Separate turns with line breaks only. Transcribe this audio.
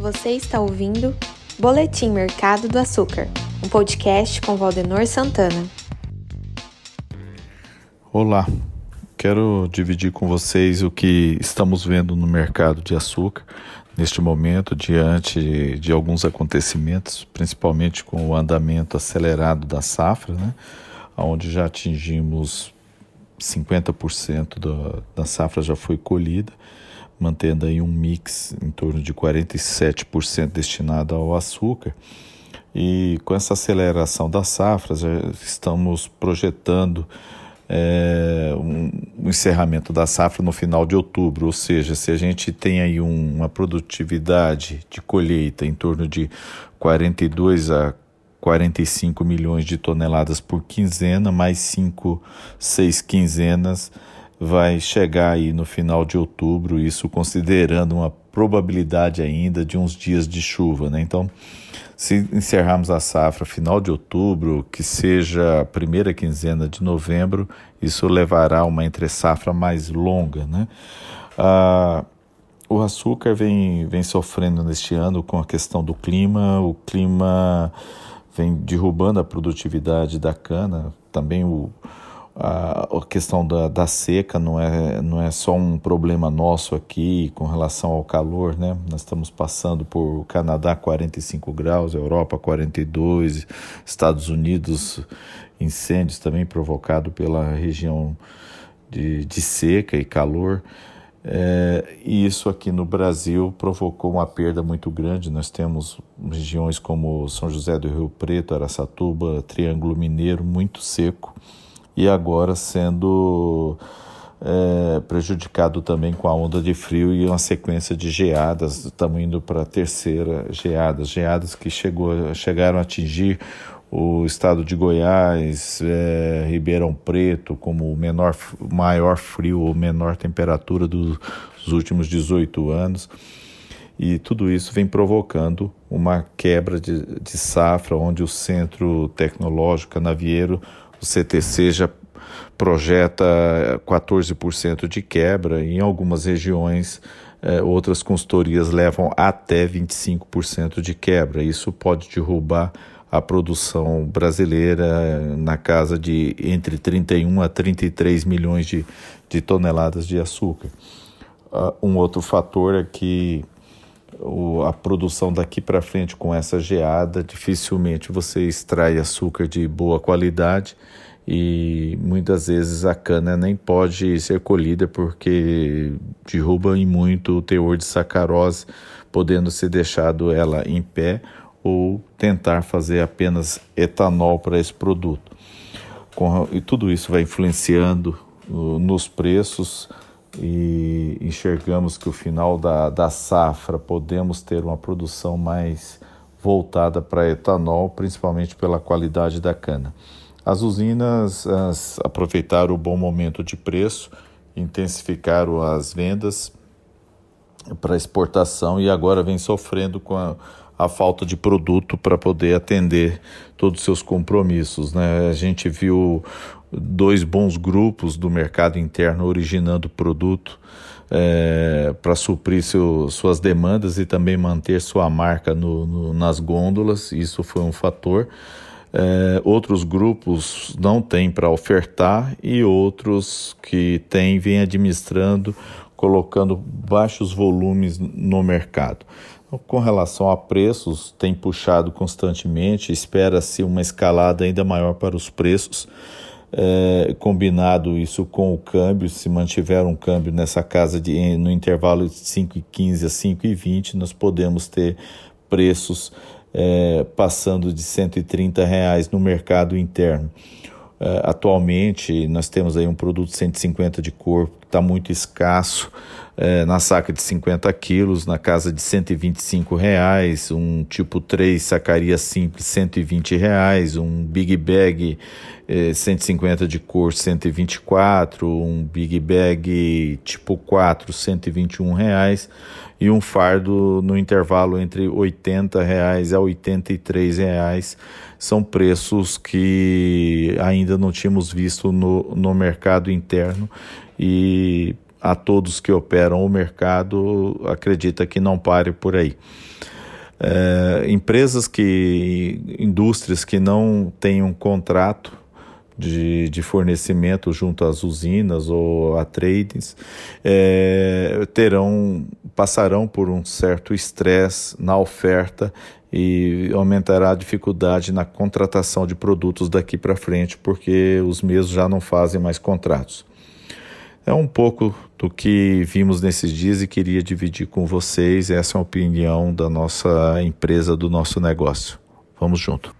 Você está ouvindo Boletim Mercado do Açúcar, um podcast com Valdenor Santana.
Olá, quero dividir com vocês o que estamos vendo no mercado de açúcar neste momento, diante de alguns acontecimentos, principalmente com o andamento acelerado da safra, né, onde já atingimos 50% da, da safra já foi colhida, mantendo aí um mix em torno de 47% destinado ao açúcar. E com essa aceleração das safras, estamos projetando é, um, um, encerramento da safra no final de outubro, ou seja, se a gente tem aí um, uma produtividade de colheita em torno de 42 a 45 milhões de toneladas por quinzena, mais 5, 6 quinzenas, vai chegar aí no final de outubro, isso considerando uma probabilidade ainda de uns dias de chuva, né? Então, se encerrarmos a safra final de outubro, que seja a primeira quinzena de novembro, isso levará a uma entre safra mais longa, né? Ah, o açúcar vem, vem sofrendo neste ano com a questão do clima, o clima vem derrubando a produtividade da cana, também o, a, questão da, da, seca não é, não é só um problema nosso aqui com relação ao calor, né? Nós estamos passando por Canadá 45 graus, Europa 42, Estados Unidos incêndios também provocados pela região de, de seca e calor. É, e isso aqui no Brasil provocou uma perda muito grande. Nós temos regiões como São José do Rio Preto, Araçatuba, Triângulo Mineiro, muito seco, e agora sendo é, prejudicado também com a onda de frio e uma sequência de geadas. Estamos indo para a terceira geada, geadas que chegou, chegaram a atingir o estado de Goiás, é, Ribeirão Preto, como o menor, maior frio ou menor temperatura dos últimos 18 anos. E tudo isso vem provocando uma quebra de, de safra, onde o Centro Tecnológico Canavieiro, o CTC, já projeta 14% de quebra. Em algumas regiões, eh, outras consultorias levam até 25% de quebra. Isso pode derrubar a produção brasileira na casa de entre 31 a 33 milhões de, de toneladas de açúcar. Uh, um outro fator é que o, a produção daqui para frente com essa geada, dificilmente você extrai açúcar de boa qualidade e muitas vezes a cana nem pode ser colhida porque derruba em muito o teor de sacarose, podendo ser deixado ela em pé ou tentar fazer apenas etanol para esse produto. Com, e tudo isso vai influenciando uh, nos preços e enxergamos que o final da, da safra podemos ter uma produção mais voltada para etanol, principalmente pela qualidade da cana. As usinas as, aproveitaram o bom momento de preço, intensificaram as vendas para exportação e agora vem sofrendo com a, a falta de produto para poder atender todos os seus compromissos. Né? A gente viu dois bons grupos do mercado interno originando produto é, para suprir seu, suas demandas e também manter sua marca no, no, nas gôndolas, isso foi um fator. É, outros grupos não têm para ofertar e outros que têm vêm administrando, colocando baixos volumes no mercado. Com relação a preços, tem puxado constantemente, espera-se uma escalada ainda maior para os preços. É, combinado isso com o câmbio, se mantiver um câmbio nessa casa de, no intervalo de 5,15 a 5,20, nós podemos ter preços é, passando de 130 reais no mercado interno. É, atualmente nós temos aí um produto 150 de corpo está muito escasso é, na saca de 50 quilos, na casa de 125 reais, um tipo 3 sacaria simples 120 reais, um Big Bag é, 150 de cor 124, um Big Bag tipo 4 121 reais e um fardo no intervalo entre 80 reais a 83 reais. São preços que ainda não tínhamos visto no, no mercado interno e a todos que operam o mercado, acredita que não pare por aí. É, empresas que, indústrias que não têm um contrato de, de fornecimento junto às usinas ou a tradings é, terão passarão por um certo estresse na oferta e aumentará a dificuldade na contratação de produtos daqui para frente, porque os mesmos já não fazem mais contratos. É um pouco do que vimos nesses dias e queria dividir com vocês. Essa é a opinião da nossa empresa, do nosso negócio. Vamos junto.